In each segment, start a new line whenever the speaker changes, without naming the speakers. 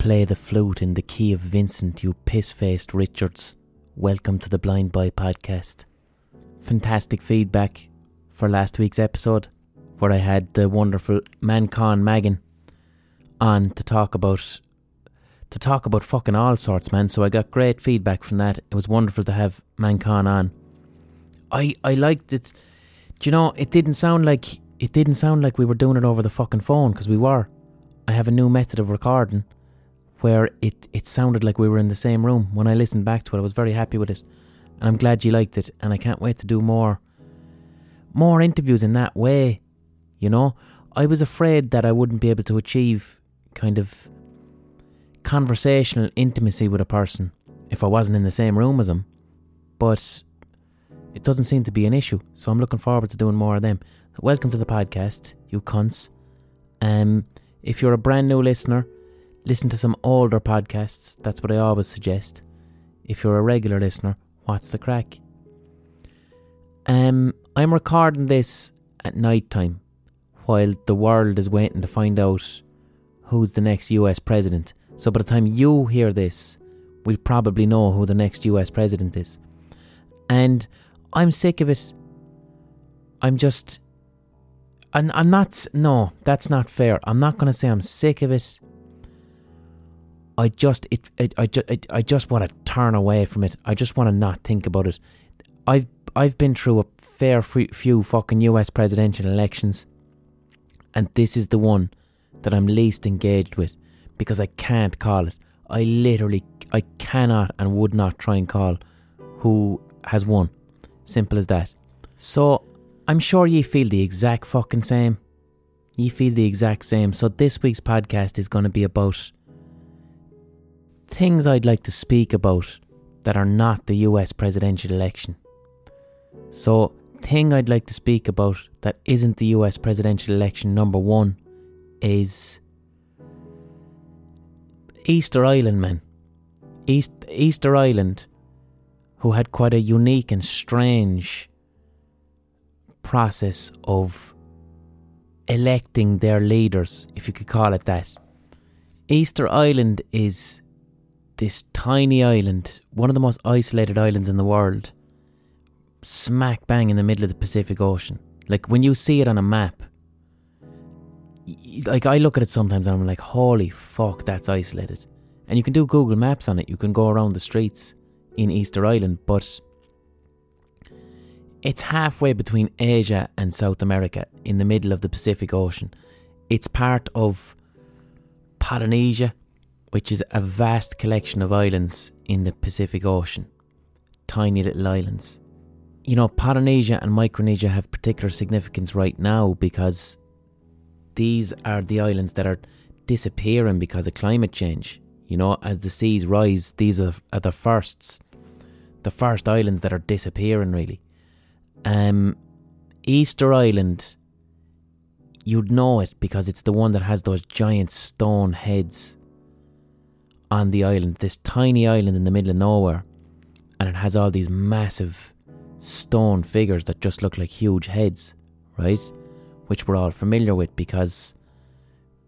play the flute in the key of Vincent, you piss faced Richards. Welcome to the Blind Boy podcast. Fantastic feedback for last week's episode, where I had the wonderful Manchán Magan on to talk about to talk about fucking all sorts, man. So I got great feedback from that. It was wonderful to have Manchán on. I I liked it. Do you know? It didn't sound like it didn't sound like we were doing it over the fucking phone because we were. I have a new method of recording where it it sounded like we were in the same room. When I listened back to it, I was very happy with it, and I'm glad you liked it. And I can't wait to do more more interviews in that way. You know, I was afraid that I wouldn't be able to achieve kind of conversational intimacy with a person if I wasn't in the same room as them. But it doesn't seem to be an issue, so I'm looking forward to doing more of them. So welcome to the podcast, you cunts. Um, if you're a brand new listener, listen to some older podcasts. That's what I always suggest. If you're a regular listener, what's the crack? Um, I'm recording this at night time while the world is waiting to find out who's the next US president. So by the time you hear this, we'll probably know who the next US president is. And I'm sick of it. I'm just. I'm, I'm not. No, that's not fair. I'm not going to say I'm sick of it. I just it, it I just I just want to turn away from it. I just want to not think about it. I've I've been through a fair few fucking US presidential elections and this is the one that I'm least engaged with because I can't call it. I literally I cannot and would not try and call who has won. Simple as that. So I'm sure ye feel the exact fucking same. Ye feel the exact same. So this week's podcast is going to be about things I'd like to speak about that are not the US presidential election. So, thing I'd like to speak about that isn't the US presidential election number one is Easter Island men. East Easter Island, who had quite a unique and strange process of electing their leaders, if you could call it that. Easter Island is this tiny island, one of the most isolated islands in the world, smack bang in the middle of the Pacific Ocean. Like when you see it on a map, like I look at it sometimes and I'm like, holy fuck, that's isolated. And you can do Google Maps on it, you can go around the streets in Easter Island, but it's halfway between Asia and South America in the middle of the Pacific Ocean. It's part of Polynesia, which is a vast collection of islands in the Pacific Ocean. Tiny little islands. You know, Polynesia and Micronesia have particular significance right now because these are the islands that are disappearing because of climate change. You know, as the seas rise, these are, are the firsts, the first islands that are disappearing, really. Um, Easter Island, you'd know it because it's the one that has those giant stone heads on the island, this tiny island in the middle of nowhere, and it has all these massive stone figures that just look like huge heads, right? Which we're all familiar with because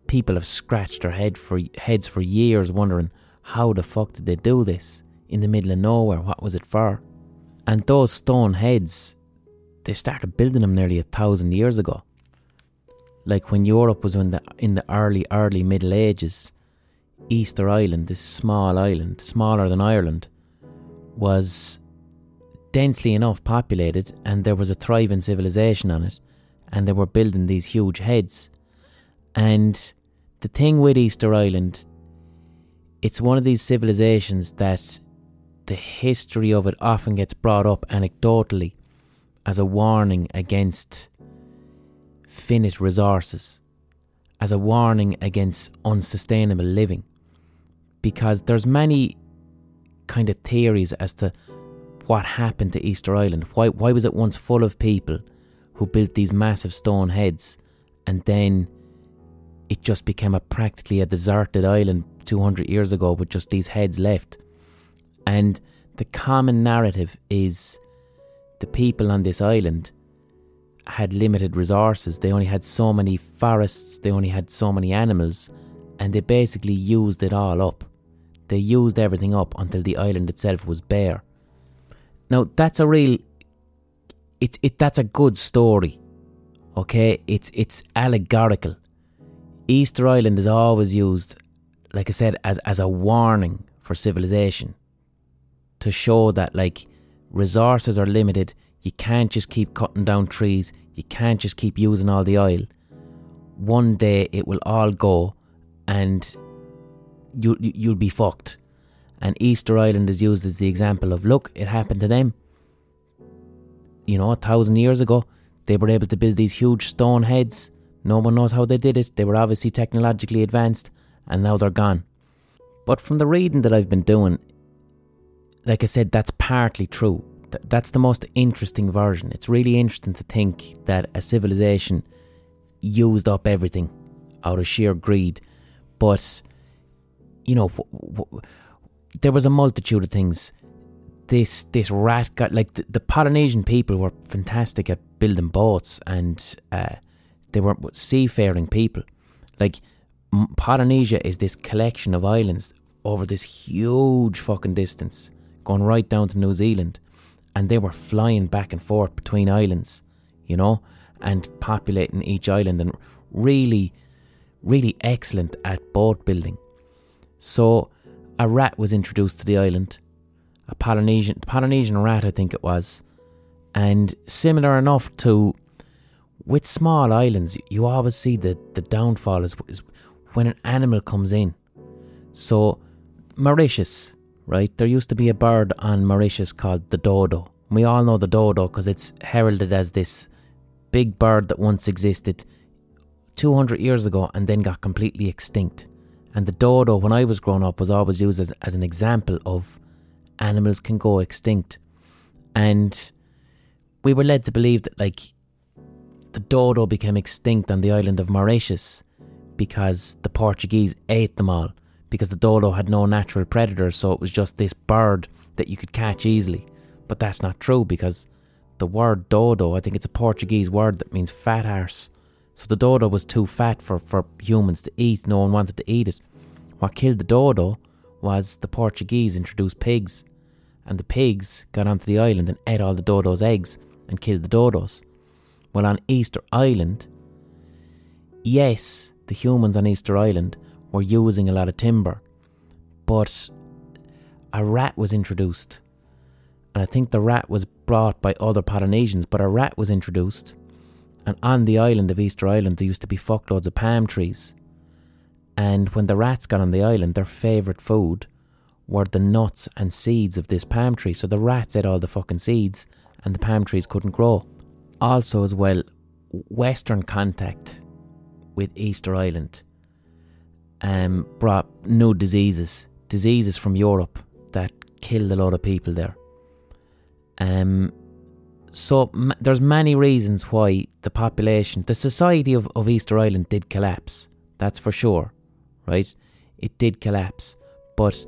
people have scratched their head for heads for years wondering how the fuck did they do this in the middle of nowhere? What was it for? And those stone heads, they started building them nearly a thousand years ago. Like when Europe was in the in the early early Middle Ages, Easter Island, this small island, smaller than Ireland, was densely enough populated and there was a thriving civilization on it and they were building these huge heads. And the thing with Easter Island, it's one of these civilizations that the history of it often gets brought up anecdotally as a warning against finite resources, as a warning against unsustainable living because there's many kind of theories as to what happened to Easter Island. Why why was it once full of people who built these massive stone heads and then it just became a practically a deserted island 200 years ago with just these heads left. And the common narrative is the people on this island had limited resources. They only had so many forests, they only had so many animals, and they basically used it all up. They used everything up until the island itself was bare. Now that's a real it, it that's a good story. Okay? It's it's allegorical. Easter Island is always used, like I said, as as a warning for civilization. To show that like resources are limited, you can't just keep cutting down trees, you can't just keep using all the oil. One day it will all go and you, you'll be fucked. And Easter Island is used as the example of look, it happened to them. You know, a thousand years ago, they were able to build these huge stone heads. No one knows how they did it. They were obviously technologically advanced, and now they're gone. But from the reading that I've been doing, like I said, that's partly true. That's the most interesting version. It's really interesting to think that a civilization used up everything out of sheer greed. But, you know, there was a multitude of things. This this rat got like the, the Polynesian people were fantastic at building boats and uh, they were seafaring people. Like Polynesia is this collection of islands over this huge fucking distance, going right down to New Zealand, and they were flying back and forth between islands, you know, and populating each island and really, really excellent at boat building. So a rat was introduced to the island, a Polynesian Polynesian rat, I think it was, and similar enough to with small islands, you always see the the downfall is, is when an animal comes in. So Mauritius, right? There used to be a bird on Mauritius called the dodo. We all know the dodo because it's heralded as this big bird that once existed 200 years ago and then got completely extinct. And the dodo, when I was growing up, was always used as, as an example of animals can go extinct. And we were led to believe that, like, the dodo became extinct on the island of Mauritius because the Portuguese ate them all, because the dodo had no natural predators, so it was just this bird that you could catch easily. But that's not true because the word dodo, I think it's a Portuguese word that means fat arse. So the dodo was too fat for, for humans to eat. No one wanted to eat it. What killed the dodo was the Portuguese introduced pigs, and the pigs got onto the island and ate all the dodo's eggs and killed the dodos. Well, on Easter Island, yes, the humans on Easter Island were using a lot of timber, but a rat was introduced. And I think the rat was brought by other Polynesians, but a rat was introduced and on the island of Easter Island, there used to be fuckloads of palm trees. And when the rats got on the island, their favourite food were the nuts and seeds of this palm tree. So the rats ate all the fucking seeds, and the palm trees couldn't grow. Also, as well, Western contact with Easter Island um, brought new diseases, diseases from Europe that killed a lot of people there. Um, so there's many reasons why the population, the society of, of Easter Island did collapse. That's for sure, right? It did collapse. But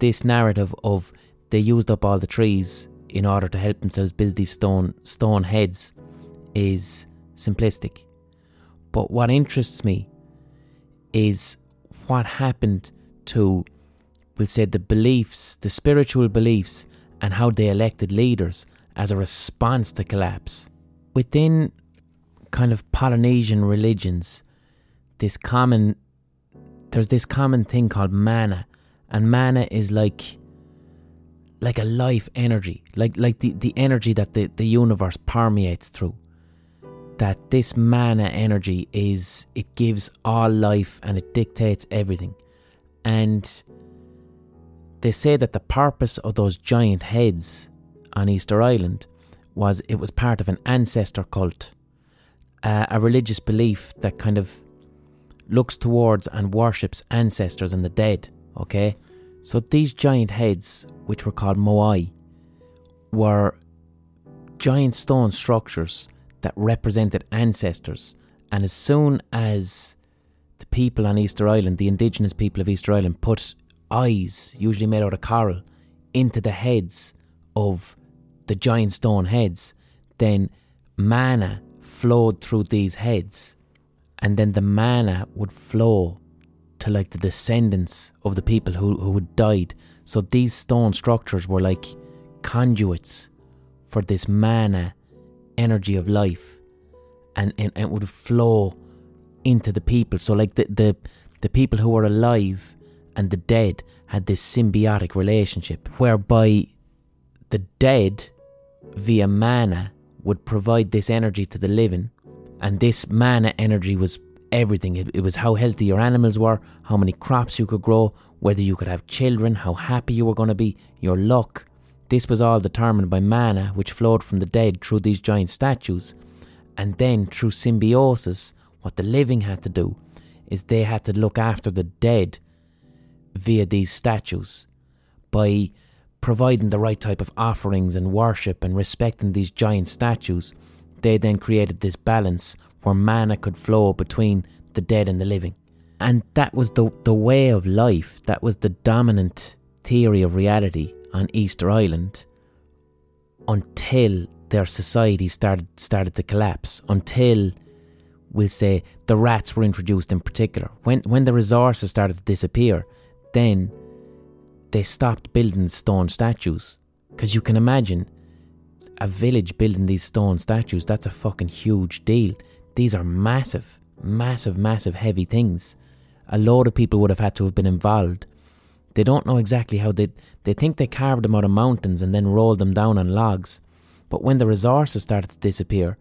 this narrative of they used up all the trees in order to help themselves build these stone stone heads is simplistic. But what interests me is what happened to, we'll say, the beliefs, the spiritual beliefs, and how they elected leaders as a response to collapse. Within kind of Polynesian religions, this common there's this common thing called mana, and mana is like like a life energy, like like the, the energy that the, the universe permeates through. That this mana energy is it gives all life and it dictates everything. And they say that the purpose of those giant heads on Easter Island was it was part of an ancestor cult, uh, a religious belief that kind of looks towards and worships ancestors and the dead. Okay, so these giant heads, which were called moai, were giant stone structures that represented ancestors. And as soon as the people on Easter Island, the indigenous people of Easter Island, put eyes, usually made out of coral, into the heads of the giant stone heads, then mana flowed through these heads, and then the mana would flow to like the descendants of the people who, who had died. So these stone structures were like conduits for this mana energy of life and, and, and it would flow into the people. So like the, the the people who were alive and the dead had this symbiotic relationship whereby the dead via mana would provide this energy to the living and this mana energy was everything. It, it was how healthy your animals were, how many crops you could grow, whether you could have children, how happy you were going to be, your luck. This was all determined by mana, which flowed from the dead through these giant statues. And then, through symbiosis, what the living had to do is they had to look after the dead via these statues by providing the right type of offerings and worship and respecting these giant statues. They then created this balance where mana could flow between the dead and the living. And that was the, the way of life, that was the dominant theory of reality on Easter Island until their society started started to collapse, until we'll say the rats were introduced in particular. When when the resources started to disappear, then they stopped building stone statues. Because you can imagine a village building these stone statues, that's a fucking huge deal. These are massive, massive, massive heavy things. A load of people would have had to have been involved. They don't know exactly how they they think they carved them out of mountains and then rolled them down on logs. But when the resources started to disappear,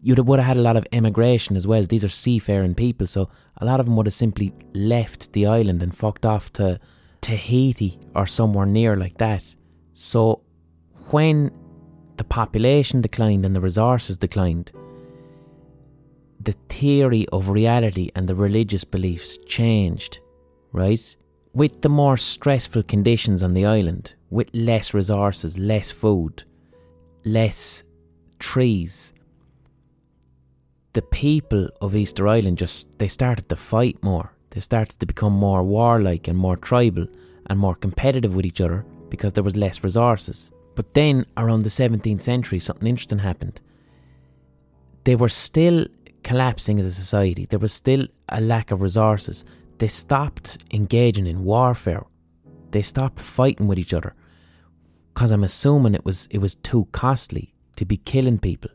you would have had a lot of emigration as well. These are seafaring people, so a lot of them would have simply left the island and fucked off to Tahiti or somewhere near like that. So when the population declined and the resources declined, the theory of reality and the religious beliefs changed, right? With the more stressful conditions on the island, with less resources, less food, less trees, the people of Easter Island just they started to fight more. They started to become more warlike and more tribal and more competitive with each other because there was less resources. But then around the 17th century something interesting happened. They were still collapsing as a society. There was still a lack of resources. They stopped engaging in warfare. They stopped fighting with each other because I'm assuming it was it was too costly to be killing people.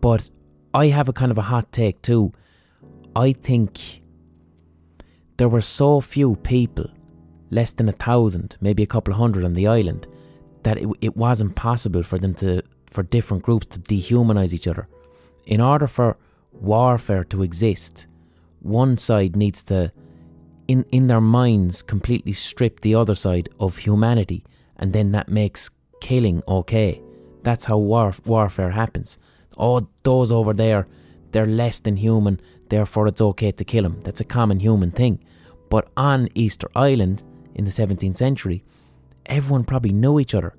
But I have a kind of a hot take too. I think there were so few people, less than a thousand, maybe a couple hundred on the island, that it, it was impossible for them to for different groups to dehumanize each other in order for warfare to exist, one side needs to, in, in their minds, completely strip the other side of humanity, and then that makes killing okay. That's how war, warfare happens. Oh, those over there, they're less than human, therefore it's okay to kill them. That's a common human thing. But on Easter Island in the 17th century, everyone probably knew each other.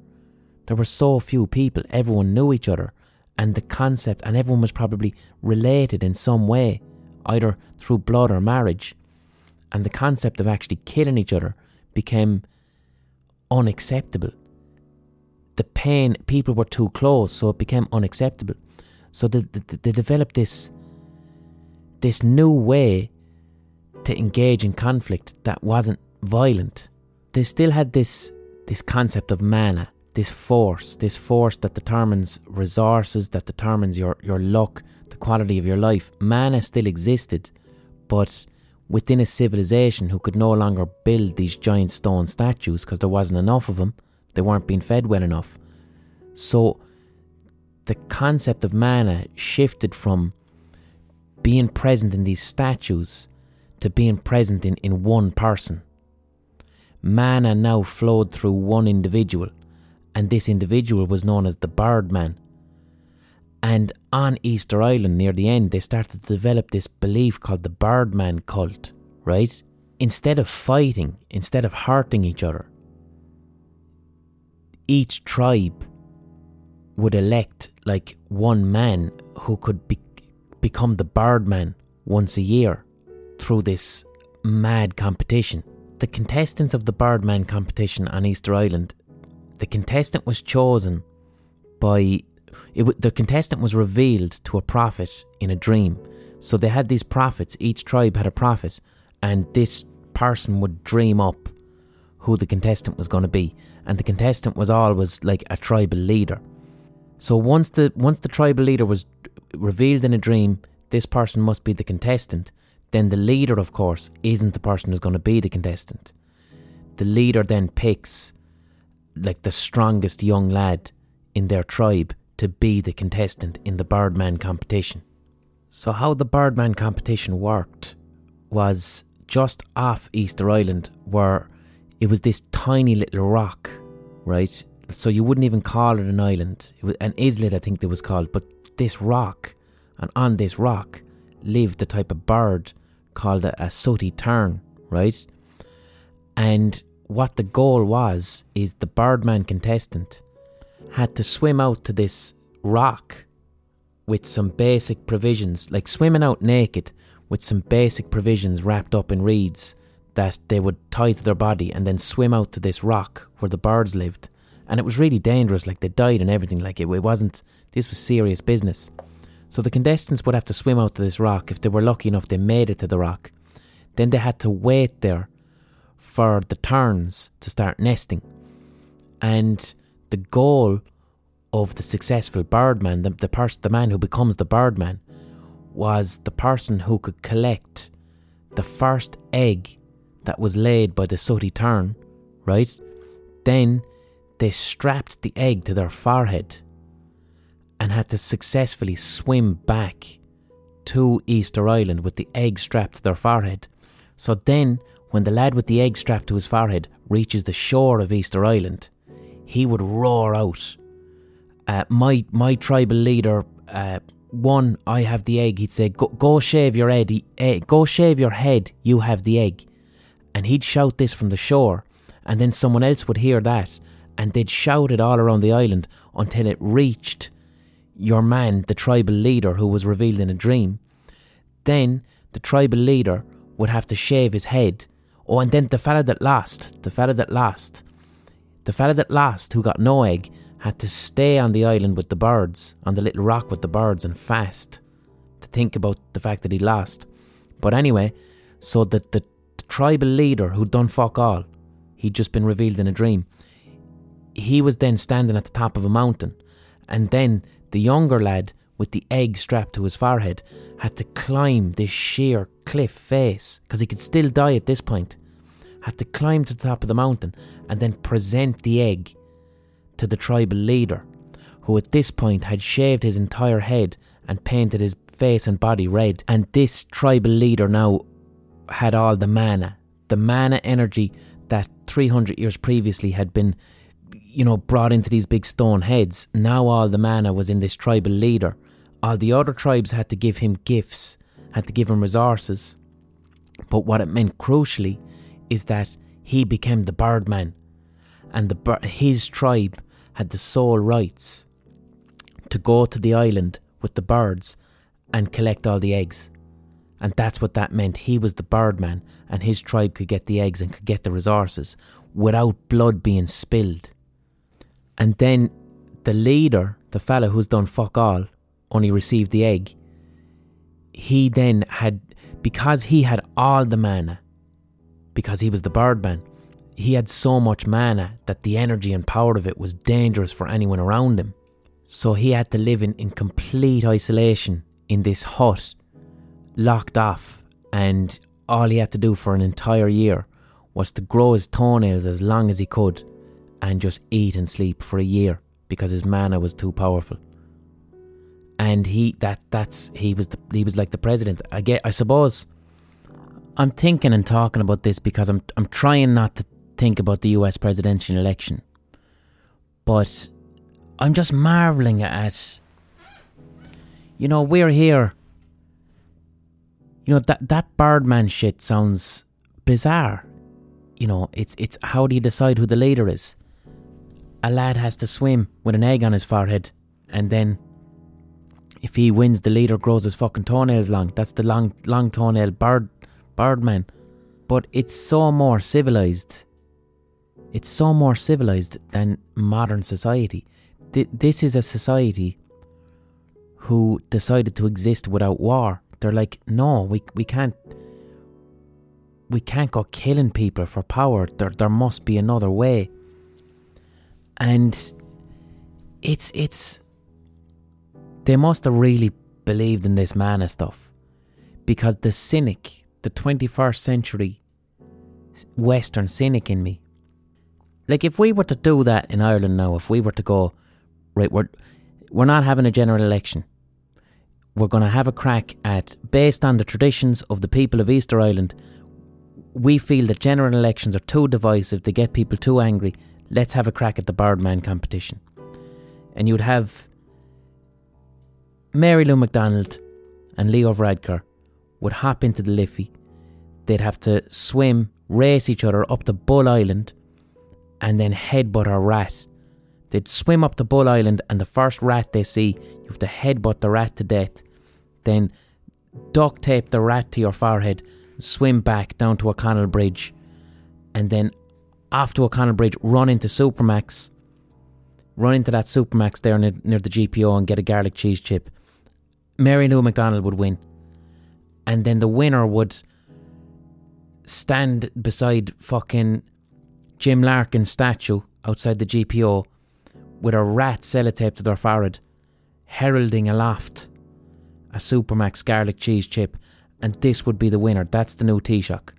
There were so few people, everyone knew each other and the concept, and everyone was probably related in some way, either through blood or marriage, and the concept of actually killing each other became unacceptable. The pain, people were too close, so it became unacceptable. So they, they, they developed this this new way to engage in conflict that wasn't violent. They still had this this concept of mana, this force, this force that determines resources, that determines your, your luck, the quality of your life. Mana still existed, but within a civilization who could no longer build these giant stone statues because there wasn't enough of them, they weren't being fed well enough. So the concept of mana shifted from being present in these statues to being present in, in one person. Mana now flowed through one individual and this individual was known as the Birdman. And on Easter Island near the end, they started to develop this belief called the Birdman cult, right? Instead of fighting, instead of hurting each other, each tribe would elect like one man who could be- become the Birdman once a year through this mad competition. The contestants of the Birdman competition on Easter Island the contestant was chosen by it, the contestant was revealed to a prophet in a dream. So they had these prophets. Each tribe had a prophet, and this person would dream up who the contestant was going to be, and the contestant was always like a tribal leader. So once the once the tribal leader was revealed in a dream, this person must be the contestant. Then the leader, of course, isn't the person who's going to be the contestant. The leader then picks like the strongest young lad in their tribe to be the contestant in the Birdman competition. So how the Birdman competition worked was just off Easter Island where it was this tiny little rock, right? So you wouldn't even call it an island. It was an islet, I think it was called. But this rock, and on this rock, lived the type of bird called a, a sooty tern, right? And what the goal was is the Birdman contestant had to swim out to this rock with some basic provisions, like swimming out naked with some basic provisions wrapped up in reeds that they would tie to their body and then swim out to this rock where the birds lived. And it was really dangerous, like they died and everything. Like it, it wasn't, this was serious business. So the contestants would have to swim out to this rock. If they were lucky enough, they made it to the rock. Then they had to wait there for the terns to start nesting. And the goal of the successful birdman, the, the, pers- the man who becomes the birdman, was the person who could collect the first egg that was laid by the sooty tern, right? Then they strapped the egg to their forehead and had to successfully swim back to Easter Island with the egg strapped to their forehead. So then, when the lad with the egg strapped to his forehead reaches the shore of Easter Island, he would roar out, uh, "My my tribal leader, uh, one, I have the egg." He'd say, "Go, go shave your head, go shave your head. You have the egg." and he'd shout this from the shore, and then someone else would hear that, and they'd shout it all around the island until it reached your man, the tribal leader who was revealed in a dream. Then the tribal leader would have to shave his head. Oh, and then the fella that lost, the fella that lost, the fella that lost, who got no egg, had to stay on the island with the birds, on the little rock with the birds, and fast to think about the fact that he lost. But anyway, so that the tribal leader who'd done fuck all, he'd just been revealed in a dream. He was then standing at the top of a mountain, and then the younger lad with the egg strapped to his forehead had to climb this sheer cliff face because he could still die at this point. Had to climb to the top of the mountain and then present the egg to the tribal leader, who at this point had shaved his entire head and painted his face and body red. And this tribal leader now had all the mana, the mana energy that 300 years previously had been, you know, brought into these big stone heads. Now all the mana was in this tribal leader. All the other tribes had to give him gifts, had to give him resources. But what it meant crucially is that he became the Birdman, and the his tribe had the sole rights to go to the island with the birds and collect all the eggs. And that's what that meant. He was the Birdman, and his tribe could get the eggs and could get the resources without blood being spilled. And then the leader, the fella who's done fuck all, only received the egg. He then had, because he had all the mana, because he was the Birdman, he had so much mana that the energy and power of it was dangerous for anyone around him. So he had to live in, in complete isolation in this hut locked off, and all he had to do for an entire year was to grow his toenails as long as he could and just eat and sleep for a year because his mana was too powerful. And he that that's he was the, he was like the president. I get I suppose I'm thinking and talking about this because I'm I'm trying not to think about the US presidential election. But I'm just marveling at you know, we're here you know that that Birdman shit sounds bizarre. You know, it's it's how do you decide who the leader is? A lad has to swim with an egg on his forehead, and then if he wins, the leader grows his fucking toenails long. That's the long long toenail bird Birdman. But it's so more civilized. It's so more civilized than modern society. Th- this is a society who decided to exist without war they're like, no, we we can't. we can't go killing people for power. There there must be another way. And it's it's they must have really believed in this mana stuff. Because the cynic, the 21st century Western cynic in me. Like if we were to do that in Ireland now, if we were to go, right, we're we're not having a general election. We're going to have a crack at, based on the traditions of the people of Easter Island, we feel that general elections are too divisive, they get people too angry. Let's have a crack at the Birdman competition. And you'd have Mary Lou McDonald and Leo Varadkar would hop into the Liffey. They'd have to swim, race each other up to Bull Island, and then headbutt a rat They'd swim up to Bull Island, and the first rat they see, you have to headbutt the rat to death. Then duct tape the rat to your forehead, swim back down to O'Connell Bridge, and then after O'Connell Bridge, run into Supermacs, Run into that Supermacs there near, near the GPO and get a garlic cheese chip. Mary Lou McDonald would win. And then the winner would stand beside fucking Jim Larkin's statue outside the GPO with a rat sellotaped to their forehead, heralding aloft a Supermacs garlic cheese chip, and this would be the winner. That's the new Taoiseach.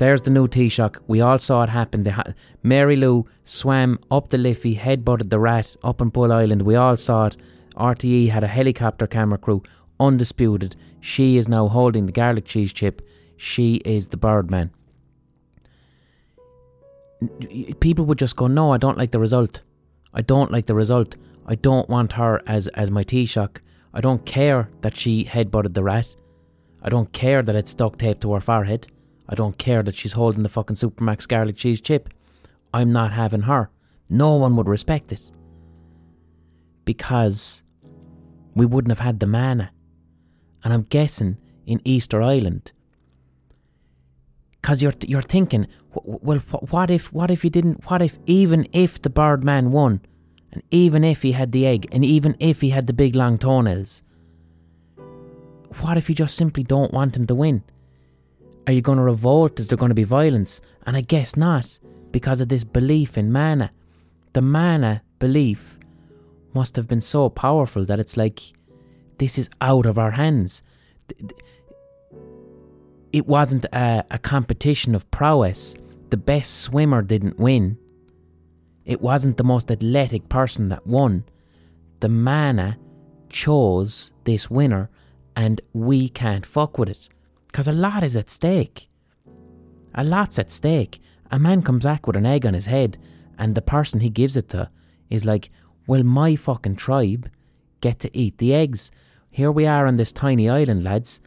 There's the new Taoiseach. We all saw it happen. Ha- Mary Lou swam up the Liffey, headbutted the rat up on Bull Island. We all saw it. RTE had a helicopter camera crew, undisputed. She is now holding the garlic cheese chip. She is the Birdman. People would just go, No, I don't like the result. I don't like the result. I don't want her as, as my Taoiseach. I don't care that she headbutted the rat. I don't care that it's duct taped to her forehead. I don't care that she's holding the fucking Supermacs garlic cheese chip. I'm not having her. No one would respect it. Because we wouldn't have had the mana. And I'm guessing in Easter Island. Because you're, you're thinking, well, what if, what if he didn't, what if, even if the Birdman won, and even if he had the egg, and even if he had the big long toenails, what if you just simply don't want him to win? Are you going to revolt? Is there going to be violence? And I guess not, because of this belief in mana. The mana belief must have been so powerful that it's like, this is out of our hands. It wasn't a, a competition of prowess. The best swimmer didn't win. It wasn't the most athletic person that won. The mana chose this winner, and we can't fuck with it. Because a lot is at stake. A lot's at stake. A man comes back with an egg on his head, and the person he gives it to is like, Well, my fucking tribe get to eat the eggs. Here we are on this tiny island, lads.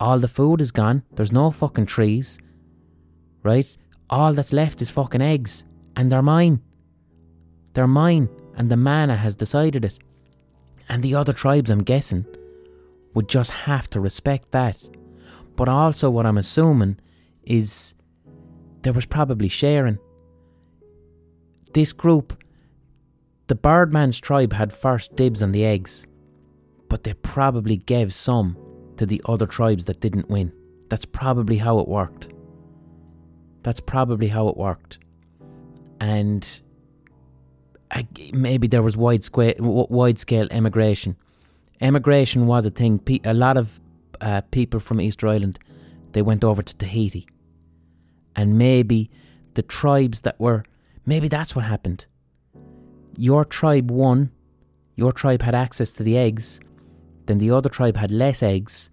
All the food is gone. There's no fucking trees. Right? All that's left is fucking eggs. And they're mine. They're mine, and the mana has decided it. And the other tribes, I'm guessing, would just have to respect that. But also, what I'm assuming is there was probably sharing. This group, the Birdman's tribe had first dibs on the eggs, but they probably gave some to the other tribes that didn't win. That's probably how it worked. That's probably how it worked. And maybe there was wide scale, wide scale emigration. Emigration was a thing. A lot of uh, people from Easter Island they went over to Tahiti, and maybe the tribes that were maybe that's what happened. Your tribe won. Your tribe had access to the eggs. Then the other tribe had less eggs.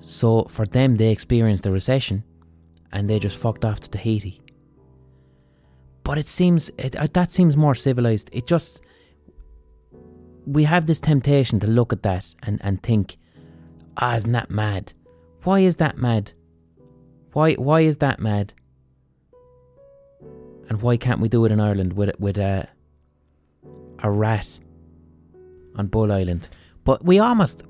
So for them, they experienced a recession, and they just fucked off to Tahiti but it seems it, uh, that seems more civilized. It just we have this temptation to look at that and, and think, ah, isn't that mad? Why is that mad? Why why is that mad? And why can't we do it in Ireland with with a a rat on Bull Island? But we almost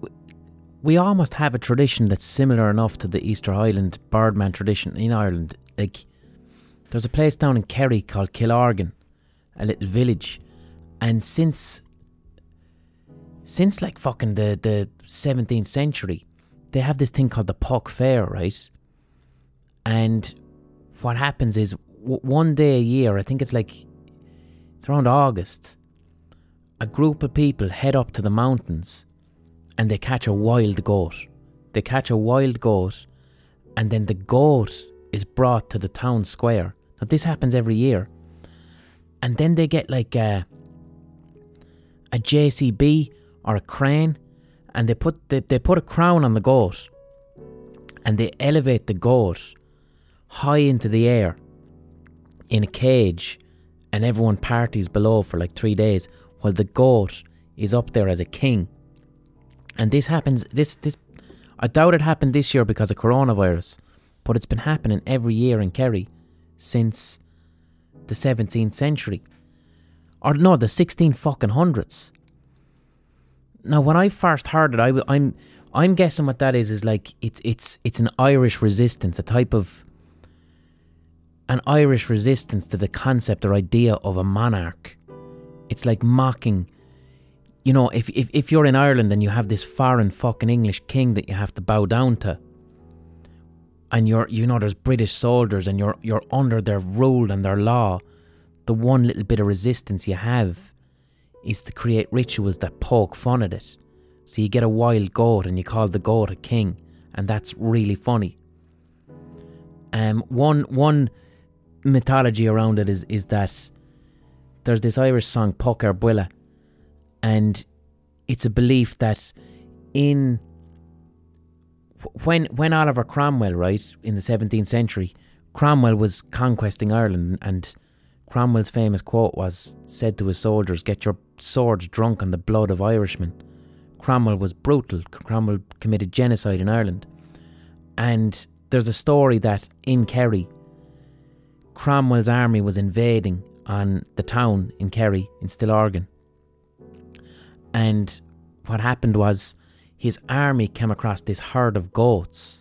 we almost have a tradition that's similar enough to the Easter Island Birdman tradition in Ireland. Like there's a place down in Kerry called Killorglin, a little village, and since since like fucking the the 17th century, they have this thing called the Puck Fair, right? And what happens is w- one day a year, I think it's like it's around August, a group of people head up to the mountains and they catch a wild goat. They catch a wild goat, and then the goat is brought to the town square. Now, this happens every year. And then they get like uh, a, a JCB or a crane, and they put they, they put a crown on the goat, and they elevate the goat high into the air in a cage, and everyone parties below for like three days while the goat is up there as a king. And this happens. This this I doubt it happened this year because of coronavirus, but it's been happening every year in Kerry since the 17th century. Or no, the 16 fucking hundreds. Now, when I first heard it, I, I'm I'm guessing what that is is like it's it's it's an Irish resistance, a type of an Irish resistance to the concept or idea of a monarch. It's like mocking you know, if, if, if you're in Ireland and you have this foreign fucking English king that you have to bow down to, and you're, you know, there's British soldiers and you're, you're under their rule and their law, the one little bit of resistance you have is to create rituals that poke fun at it. So you get a wild goat and you call the goat a king, and that's really funny. Um, one one mythology around it is is that there's this Irish song Poc ar Buile, and it's a belief that in when when Oliver Cromwell, right, in the 17th century, Cromwell was conquesting Ireland, and Cromwell's famous quote was said to his soldiers, "Get your swords drunk on the blood of Irishmen." Cromwell was brutal. Cromwell committed genocide in Ireland, and there's a story that in Kerry, Cromwell's army was invading on the town in Kerry in Stillorgan, and what happened was his army came across this herd of goats.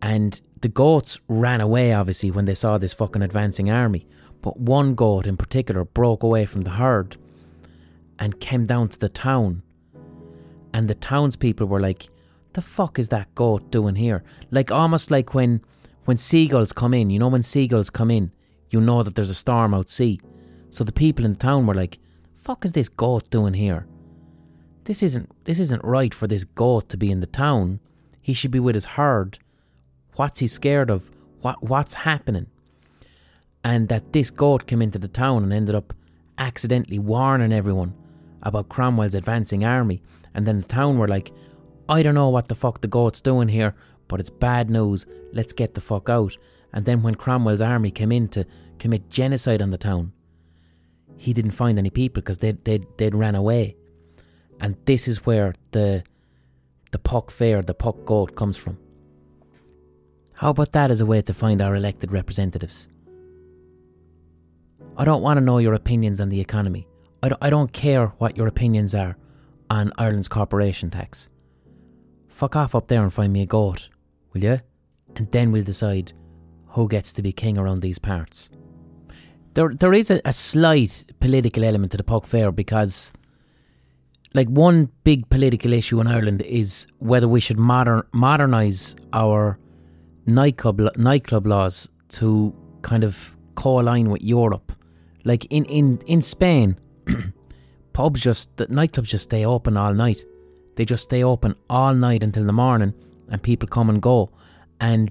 And the goats ran away, obviously, when they saw this fucking advancing army. But one goat in particular broke away from the herd and came down to the town. And the townspeople were like, the fuck is that goat doing here? Like almost like when when seagulls come in, you know when seagulls come in, you know that there's a storm out sea. So the people in the town were like, fuck is this goat doing here? This isn't this isn't right for this goat to be in the town. He should be with his herd. What's he scared of? What what's happening? And that this goat came into the town and ended up accidentally warning everyone about Cromwell's advancing army. And then the town were like, I don't know what the fuck the goat's doing here, but it's bad news. Let's get the fuck out. And then when Cromwell's army came in to commit genocide on the town, he didn't find any people because they'd, they'd, they'd ran away. And this is where the, the puck fair, the puck goat comes from. How about that as a way to find our elected representatives? I don't want to know your opinions on the economy. I don't, I don't care what your opinions are on Ireland's corporation tax. Fuck off up there and find me a goat, will you? And then we'll decide who gets to be king around these parts there there is a, a slight political element to the puck fair because like one big political issue in Ireland is whether we should modern modernize our nightclub nightclub laws to kind of co-align with Europe. Like in in in Spain, pubs just the nightclubs just stay open all night. They just stay open all night until the morning, and people come and go. And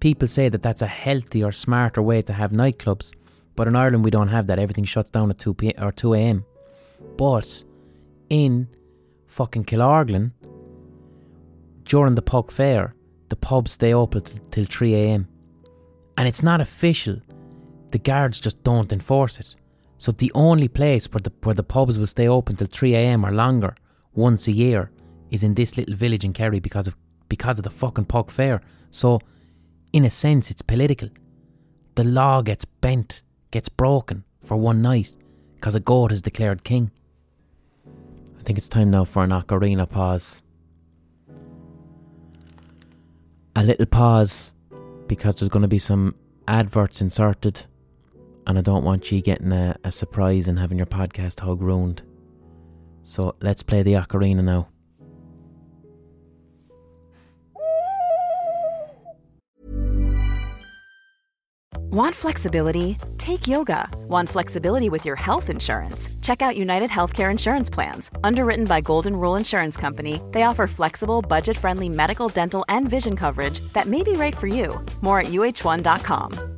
people say that that's a healthier, smarter way to have nightclubs but in Ireland, we don't have that. Everything shuts down at 2 p or 2 a.m. But in fucking Killorglin, during the Puck Fair, the pubs stay open till 3 a.m. And it's not official. The guards just don't enforce it. So the only place where the where the pubs will stay open till 3 a.m. or longer once a year is in this little village in Kerry because of because of the fucking Puck Fair. So in a sense it's political. The law gets bent gets broken for one night because a goat is declared king. I think it's time now for an ocarina pause. A little pause because there's going to be some adverts inserted, and I don't want you getting a, a surprise and having your podcast hog ruined. So let's play the ocarina now.
Want flexibility? Take yoga. Want flexibility with your health insurance? Check out United Healthcare Insurance Plans. Underwritten by Golden Rule Insurance Company, they offer flexible, budget friendly medical, dental, and vision coverage that may be right for you. More at uhone.com.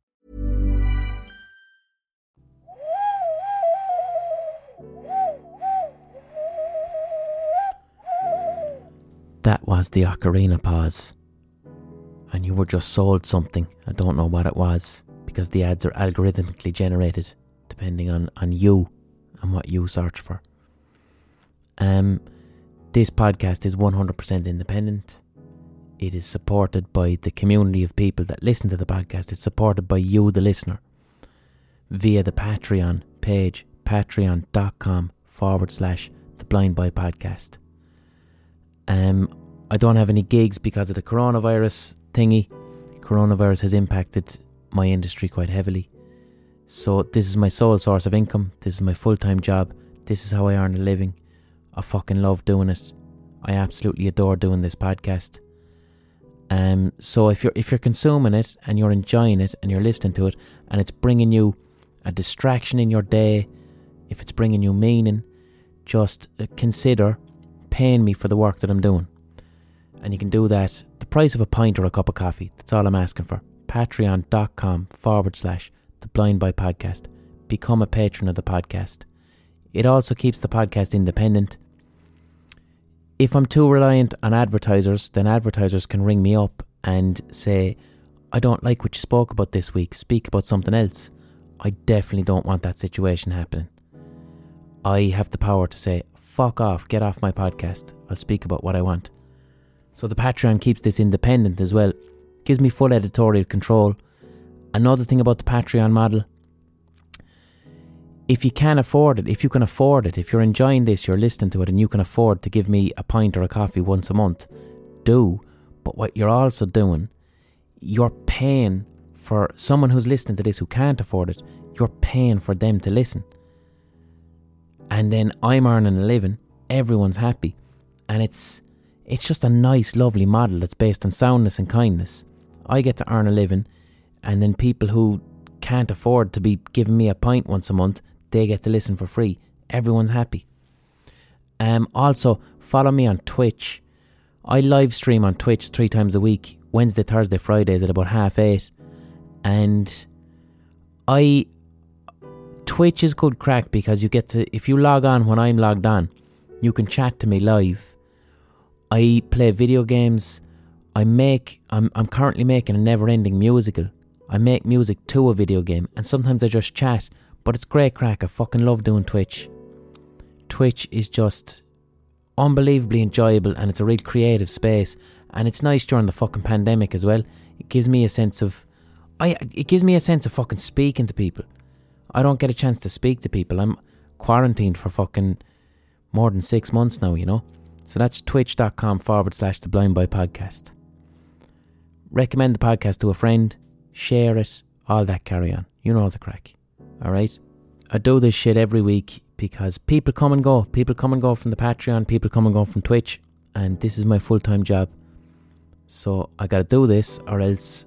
That was the ocarina pause. And you were just sold something. I don't know what it was because the ads are algorithmically generated depending on, on you and what you search for. Um, this podcast is 100% independent. It is supported by the community of people that listen to the podcast. It's supported by you, the listener, via the Patreon page, patreon.com forward slash the Blind Boy Podcast. Um, I don't have any gigs because of the coronavirus thingy. Coronavirus has impacted my industry quite heavily. So this is my sole source of income. This is my full time job. This is how I earn a living. I fucking love doing it. I absolutely adore doing this podcast. Um, so if you're if you're consuming it and you're enjoying it and you're listening to it and it's bringing you a distraction in your day, if it's bringing you meaning, just uh, consider paying me for the work that I'm doing. And you can do that the price of a pint or a cup of coffee. That's all I'm asking for. Patreon.com forward slash the Blind Boy Podcast. Become a patron of the podcast. It also keeps the podcast independent. If I'm too reliant on advertisers, then advertisers can ring me up and say, I don't like what you spoke about this week, speak about something else. I definitely don't want that situation happening. I have the power to say, fuck off, get off my podcast. I'll speak about what I want. So the Patreon keeps this independent as well, gives me full editorial control. Another thing about the Patreon model if you can afford it, if you can afford it, if you're enjoying this, you're listening to it, and you can afford to give me a pint or a coffee once a month, do. But what you're also doing, you're paying for someone who's listening to this who can't afford it, you're paying for them to listen. And then I'm earning a living, everyone's happy. And it's it's just a nice, lovely model that's based on soundness and kindness. I get to earn a living, and then people who can't afford to be giving me a pint once a month, they get to listen for free. Everyone's happy. Um, also, follow me on Twitch. I live stream on Twitch three times a week Wednesday, Thursday, Fridays at about half eight. And I. Twitch is good crack because you get to. If you log on when I'm logged on, you can chat to me live I play video games. I make I'm I'm currently making a never-ending musical. I make music to a video game and sometimes I just chat, but it's great crack. I fucking love doing Twitch. Twitch is just unbelievably enjoyable and it's a real creative space and it's nice during the fucking pandemic as well. It gives me a sense of I it gives me a sense of fucking speaking to people. I don't get a chance to speak to people. I'm quarantined for fucking more than 6 months now, you know. So that's twitch.com forward slash the blind boy podcast. Recommend the podcast to a friend, share it, all that carry on. You know the crack. Alright? I do this shit every week because people come and go. People come and go from the Patreon, people come and go from Twitch, and this is my full time job. So I gotta do this or else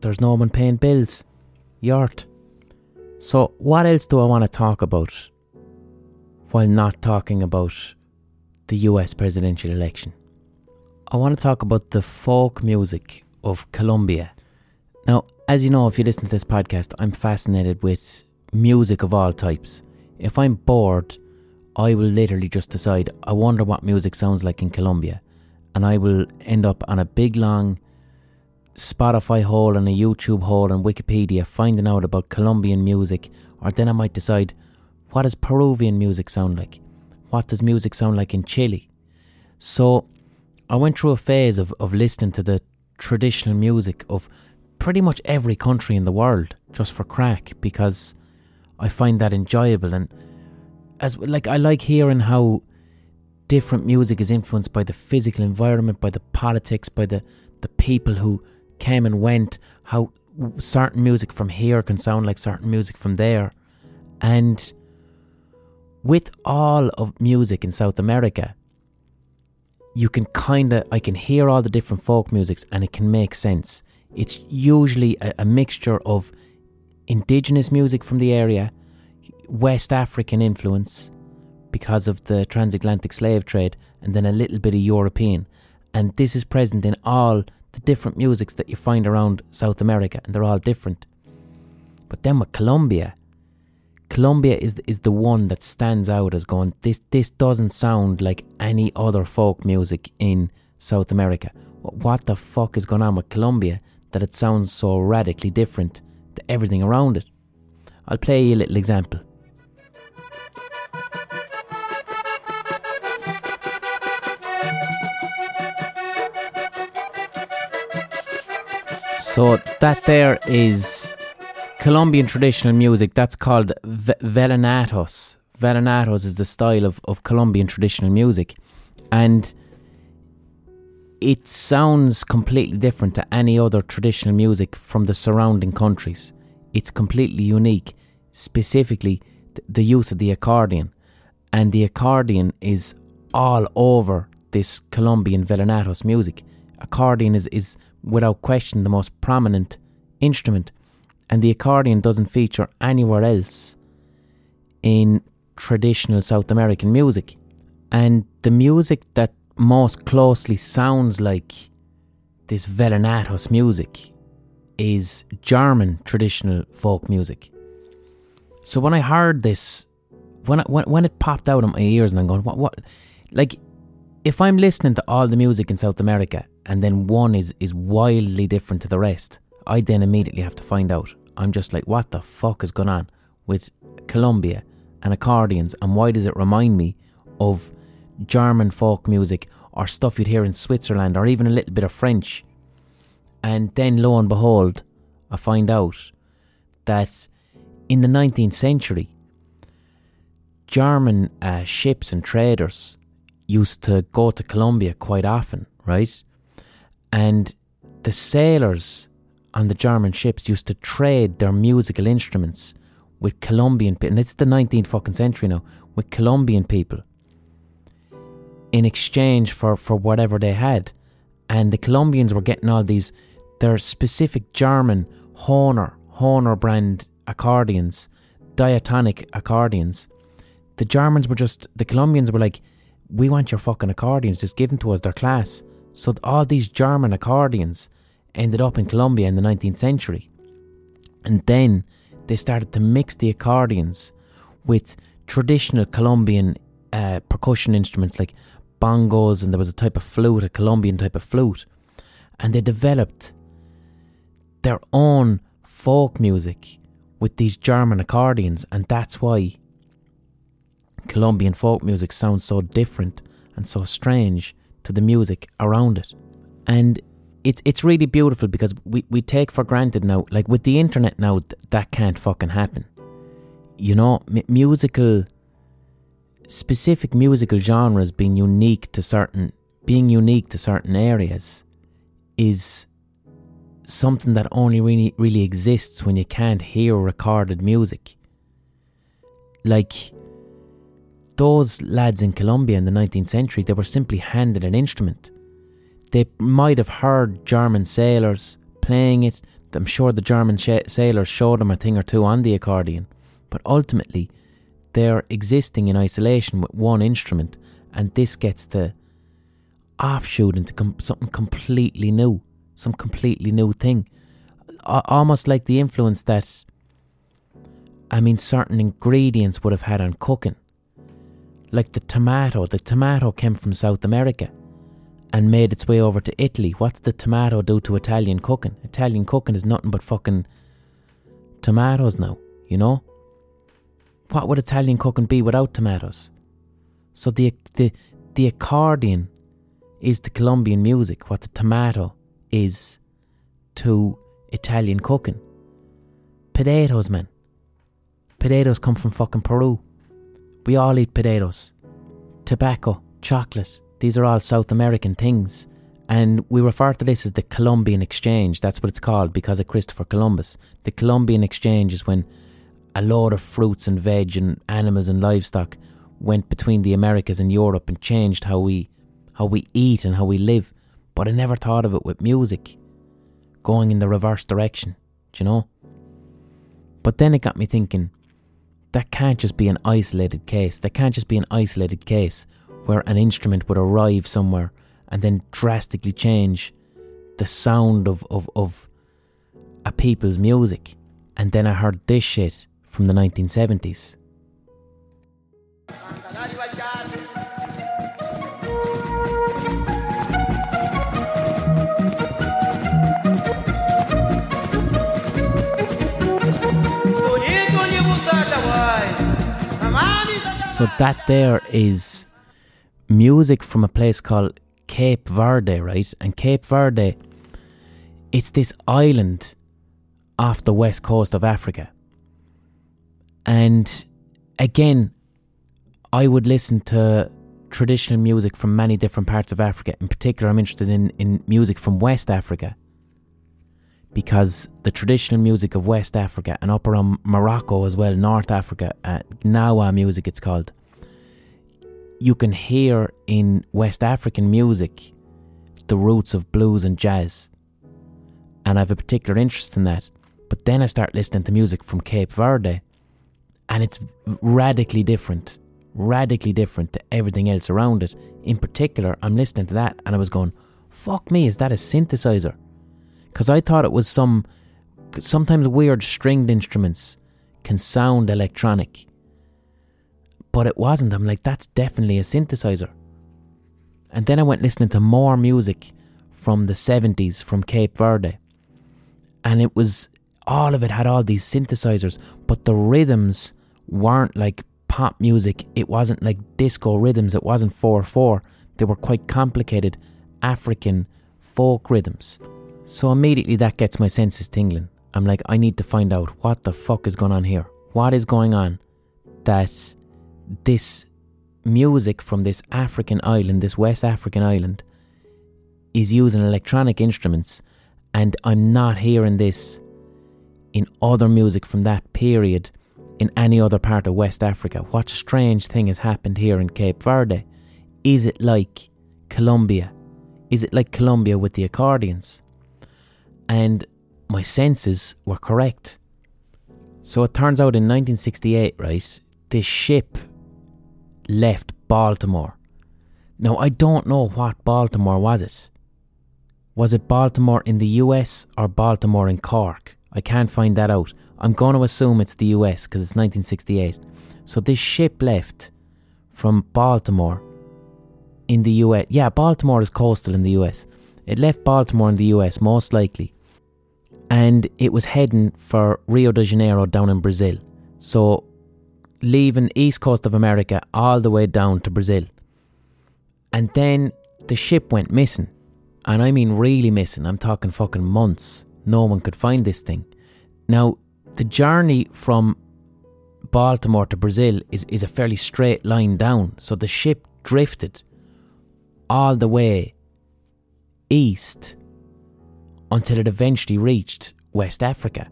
there's no one paying bills. Yart. So what else do I want to talk about while not talking about the US presidential election. I want to talk about the folk music of Colombia. Now, as you know, if you listen to this podcast, I'm fascinated with music of all types. If I'm bored, I will literally just decide, I wonder what music sounds like in Colombia. And I will end up on a big long Spotify hole and a YouTube hole and Wikipedia finding out about Colombian music. Or then I might decide, what does Peruvian music sound like? what does music sound like in Chile? So I went through a phase of, of listening to the traditional music of pretty much every country in the world. just for crack because I find that enjoyable and as like I like hearing how different music is influenced by the physical environment, by the politics, by the the people who came and went, how certain music from here can sound like certain music from there. And with all of music in South America, you can kind of, I can hear all the different folk musics and it can make sense. It's usually a, a mixture of indigenous music from the area, West African influence because of the transatlantic slave trade, and then a little bit of European. And this is present in all the different musics that you find around South America, and they're all different. But then with Colombia, Colombia is is the one that stands out as going. This this doesn't sound like any other folk music in South America. What the fuck is going on with Colombia that it sounds so radically different to everything around it? I'll play you a little example. So that there is Colombian traditional music. That's called v- vallenatos. Vallenatos is the style of, of Colombian traditional music, and it sounds completely different to any other traditional music from the surrounding countries. It's completely unique, specifically th- the use of the accordion, and the accordion is all over this Colombian vallenatos music. Accordion is, is without question the most prominent instrument, and the accordion doesn't feature anywhere else in traditional South American music. And the music that most closely sounds like this vallenatos music is German traditional folk music. So when I heard this, when I, when when it popped out of my ears, and I'm going, what what, like, if I'm listening to all the music in South America and then one is is wildly different to the rest, I then immediately have to find out. I'm just like, what the fuck is going on with Colombia and accordions, and why does it remind me of German folk music or stuff you'd hear in Switzerland or even a little bit of French? And then lo and behold, I find out that in the 19th century, German uh, ships and traders used to go to Colombia quite often, right? And the sailors on the German ships used to trade their musical instruments with Colombian people. And it's the 19th fucking century now, with Colombian people in exchange for, for whatever they had. And the Colombians were getting all these, their specific German Hohner, Hohner brand accordions, diatonic accordions. The Germans were just, the Colombians were like, we want your fucking accordions, just give them to us, their class. So all these German accordions ended up in Colombia in the 19th century. And then they started to mix the accordions with traditional Colombian uh, percussion instruments like bongos, and there was a type of flute, a Colombian type of flute. And they developed their own folk music with these German accordions, and that's why Colombian folk music sounds so different and so strange to the music around it. And it's it's really beautiful because we, we take for granted now, like with the internet now, th- that can't fucking happen. You know, m- musical, specific musical genres being unique to certain, being unique to certain areas, is something that only really really exists when you can't hear recorded music. Like those lads in Colombia in the 19th century, they were simply handed an instrument. They might have heard German sailors playing it. I'm sure the German sh- sailors showed them a thing or two on the accordion. But ultimately, they're existing in isolation with one instrument, and this gets the offshoot into com- something completely new, some completely new thing. A- almost like the influence that, I mean, certain ingredients would have had on cooking like the tomato. The tomato came from South America and made its way over to Italy. What's the tomato do to Italian cooking? Italian cooking is nothing but fucking tomatoes now, you know? What would Italian cooking be without tomatoes? So the the the accordion is the Colombian music, what the tomato is to Italian cooking. potatoes, man. Potatoes come from fucking Peru. We all eat potatoes. Tobacco, chocolate, these are all South American things. And we refer to this as the Columbian Exchange. That's what it's called because of Christopher Columbus. The Columbian Exchange is when a load of fruits and veg and animals and livestock went between the Americas and Europe and changed how we how we eat and how we live. But I never thought of it with music going in the reverse direction, do you know? But then it got me thinking that can't just be an isolated case. That can't just be an isolated case where an instrument would arrive somewhere and then drastically change the sound of, of, of a people's music. And then I heard this shit from the 1970s. So that there is music from a place called Cape Verde, right? And Cape Verde, it's this island off the west coast of Africa. And again, I would listen to traditional music from many different parts of Africa. In particular, I'm interested in, in music from West Africa because the traditional music of West Africa and up around Morocco as well, North Africa, uh, Gnawa music it's called, you can hear in West African music the roots of blues and jazz. And I have a particular interest in that. But then I start listening to music from Cape Verde, and it's radically different, radically different to everything else around it. In particular, I'm listening to that and I was going, fuck me, is that a synthesizer? Because I thought it was some. Sometimes weird stringed instruments can sound electronic. But it wasn't. I'm like, that's definitely a synthesizer. And then I went listening to more music from the 70s from Cape Verde. And it was. All of it had all these synthesizers, but the rhythms weren't like pop music. It wasn't like disco rhythms. It wasn't 4 4. They were quite complicated African folk rhythms. So immediately that gets my senses tingling. I'm like, I need to find out what the fuck is going on here. What is going on that this music from this African island, this West African island, is using electronic instruments, and I'm not hearing this in other music from that period in any other part of West Africa. What strange thing has happened here in Cape Verde? Is it like Colombia? Is it like Colombia with the accordions? And my senses were correct. So it turns out in 1968, right, this ship left Baltimore. Now, I don't know what Baltimore was it. Was it Baltimore in the US or Baltimore in Cork? I can't find that out. I'm going to assume it's the US because it's 1968. So this ship left from Baltimore in the US. Yeah, Baltimore is coastal in the US. It left Baltimore in the US, most likely, and it was heading for Rio de Janeiro down in Brazil. So, leaving east coast of America all the way down to Brazil. And then the ship went missing. And I mean really missing. I'm talking fucking months. No one could find this thing. Now, the journey from Baltimore to Brazil is, is a fairly straight line down. So the ship drifted all the way east until it eventually reached West Africa.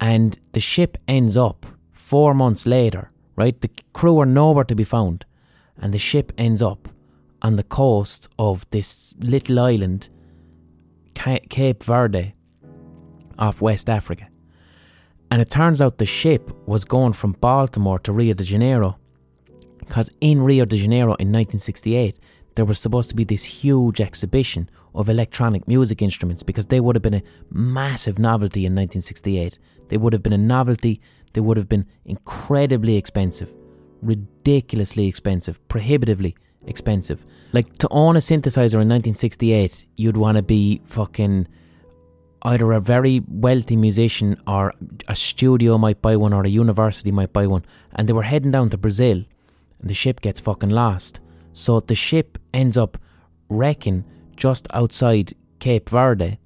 And the ship ends up four months later, right? The crew are nowhere to be found. And the ship ends up on the coast of this little island, Cape Verde, off West Africa. And it turns out the ship was going from Baltimore to Rio de Janeiro because in Rio de Janeiro in 1968, there was supposed to be this huge exhibition of electronic music instruments because they would have been a massive novelty in 1968. They would have been a novelty, they would have been incredibly expensive, ridiculously expensive, prohibitively expensive. Like to own a synthesizer in 1968, you'd want to be fucking either a very wealthy musician or a studio might buy one or a university might buy one. And they were heading down to Brazil and the ship gets fucking lost. So the ship ends up wrecking just outside Cape Verde.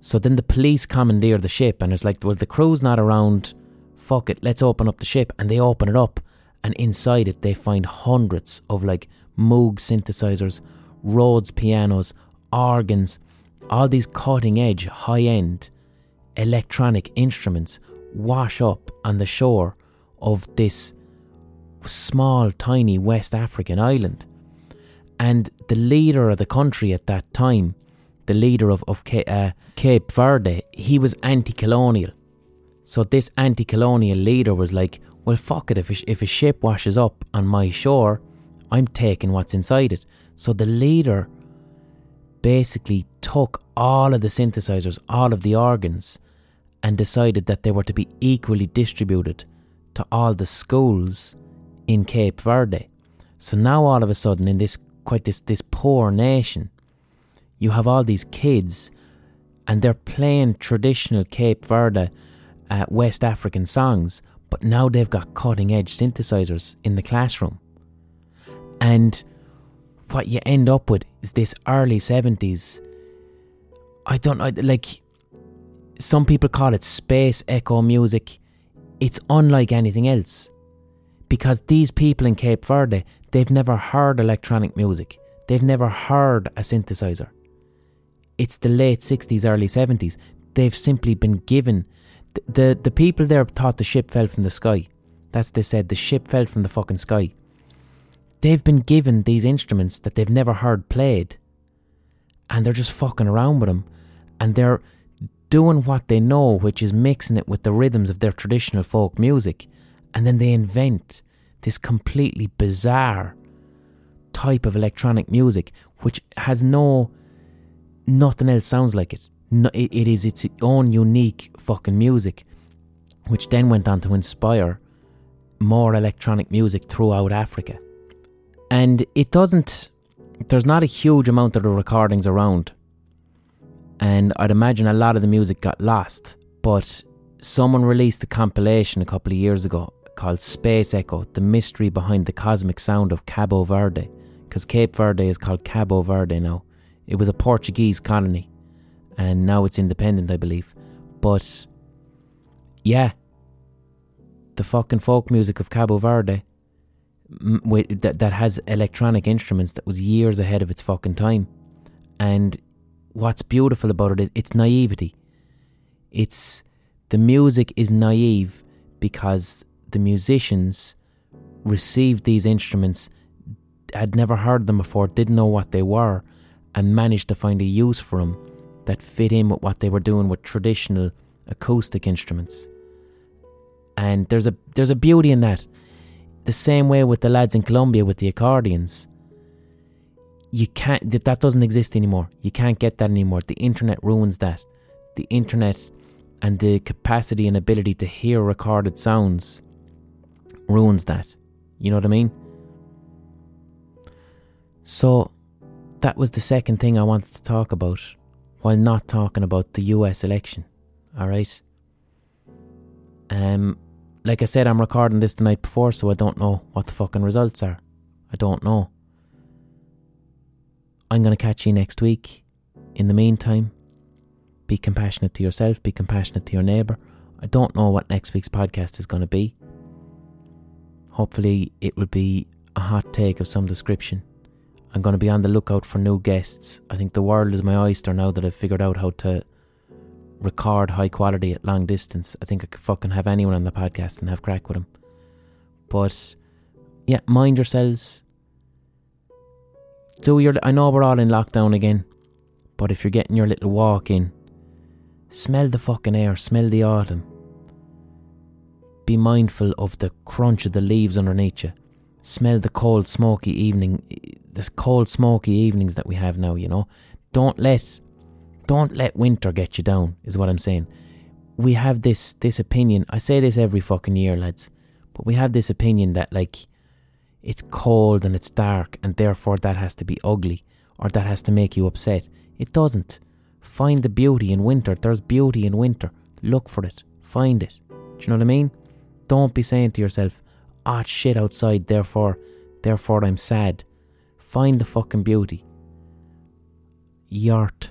So then the police commandeer the ship, and it's like, well, the crew's not around. Fuck it, let's open up the ship. And they open it up, and inside it, they find hundreds of like Moog synthesizers, Rhodes pianos, organs, all these cutting edge, high end electronic instruments wash up on the shore of this small, tiny West African island. And the leader of the country at that time, the leader of, of uh, Cape Verde, he was anti colonial. So this anti colonial leader was like, well, fuck it, if a, if a ship washes up on my shore, I'm taking what's inside it. So the leader basically took all of the synthesizers, all of the organs, and decided that they were to be equally distributed to all the schools in Cape Verde. So now all of a sudden in this quite this this poor nation, you have all these kids and they're playing traditional Cape Verde uh, West African songs, but now they've got cutting edge synthesizers in the classroom. And what you end up with is this early 70s. I don't know, like, some people call it space echo music. It's unlike anything else. Because these people in Cape Verde, they've never heard electronic music, they've never heard a synthesizer. It's the late 60s, early 70s. They've simply been given. The, the, the people there thought the ship fell from the sky. That's they said, the ship fell from the fucking sky. They've been given these instruments that they've never heard played, and they're just fucking around with them, and they're doing what they know, which is mixing it with the rhythms of their traditional folk music, and then they invent this completely bizarre type of electronic music which has no nothing else sounds like it. No, it, it is its own unique fucking music, which then went on to inspire more electronic music throughout Africa. And it doesn't, there's not a huge amount of the recordings around. And I'd imagine a lot of the music got lost. But someone released a compilation a couple of years ago called Space Echo The Mystery Behind the Cosmic Sound of Cabo Verde. Because Cape Verde is called Cabo Verde now. It was a Portuguese colony. And now it's independent, I believe. But yeah, the fucking folk music of Cabo Verde that that has electronic instruments that was years ahead of its fucking time. And what's beautiful about it is its naivety. It's the music is naive because the musicians received these instruments, had never heard them before, didn't know what they were, and managed to find a use for them that fit in with what they were doing with traditional acoustic instruments. And there's a there's a beauty in that the same way with the lads in Colombia with the accordions. You can't that that doesn't exist anymore. You can't get that anymore. The internet ruins that. The internet and the capacity and ability to hear recorded sounds ruins that. You know what I mean? So that was the second thing I wanted to talk about while not talking about the US election. All right? Um like I said, I'm recording this the night before, so I don't know what the fucking results are. I don't know. I'm going to catch you next week. In the meantime, be compassionate to yourself, be compassionate to your neighbour. I don't know what next week's podcast is going to be. Hopefully, it will be a hot take of some description. I'm going to be on the lookout for new guests. I think the world is my oyster now that I've figured out how to record high quality at long distance. I think I could fucking have anyone on the podcast and have crack with them. But yeah, mind yourselves. Do your. I know we're all in lockdown again, but if you're getting your little walk in, smell the fucking air, smell the autumn. Be mindful of the crunch of the leaves underneath you. Smell the cold, smoky evening, this cold, smoky evenings that we have now. You know, don't let don't let winter get you down, is what I'm saying. We have this this opinion. I say this every fucking year, lads, but we have this opinion that like it's cold and it's dark, and therefore that has to be ugly or that has to make you upset. It doesn't. Find the beauty in winter. There's beauty in winter. Look for it. Find it. Do you know what I mean? Don't be saying to yourself, "Ah, oh, shit outside, therefore, therefore I'm sad." Find the fucking beauty. Yart.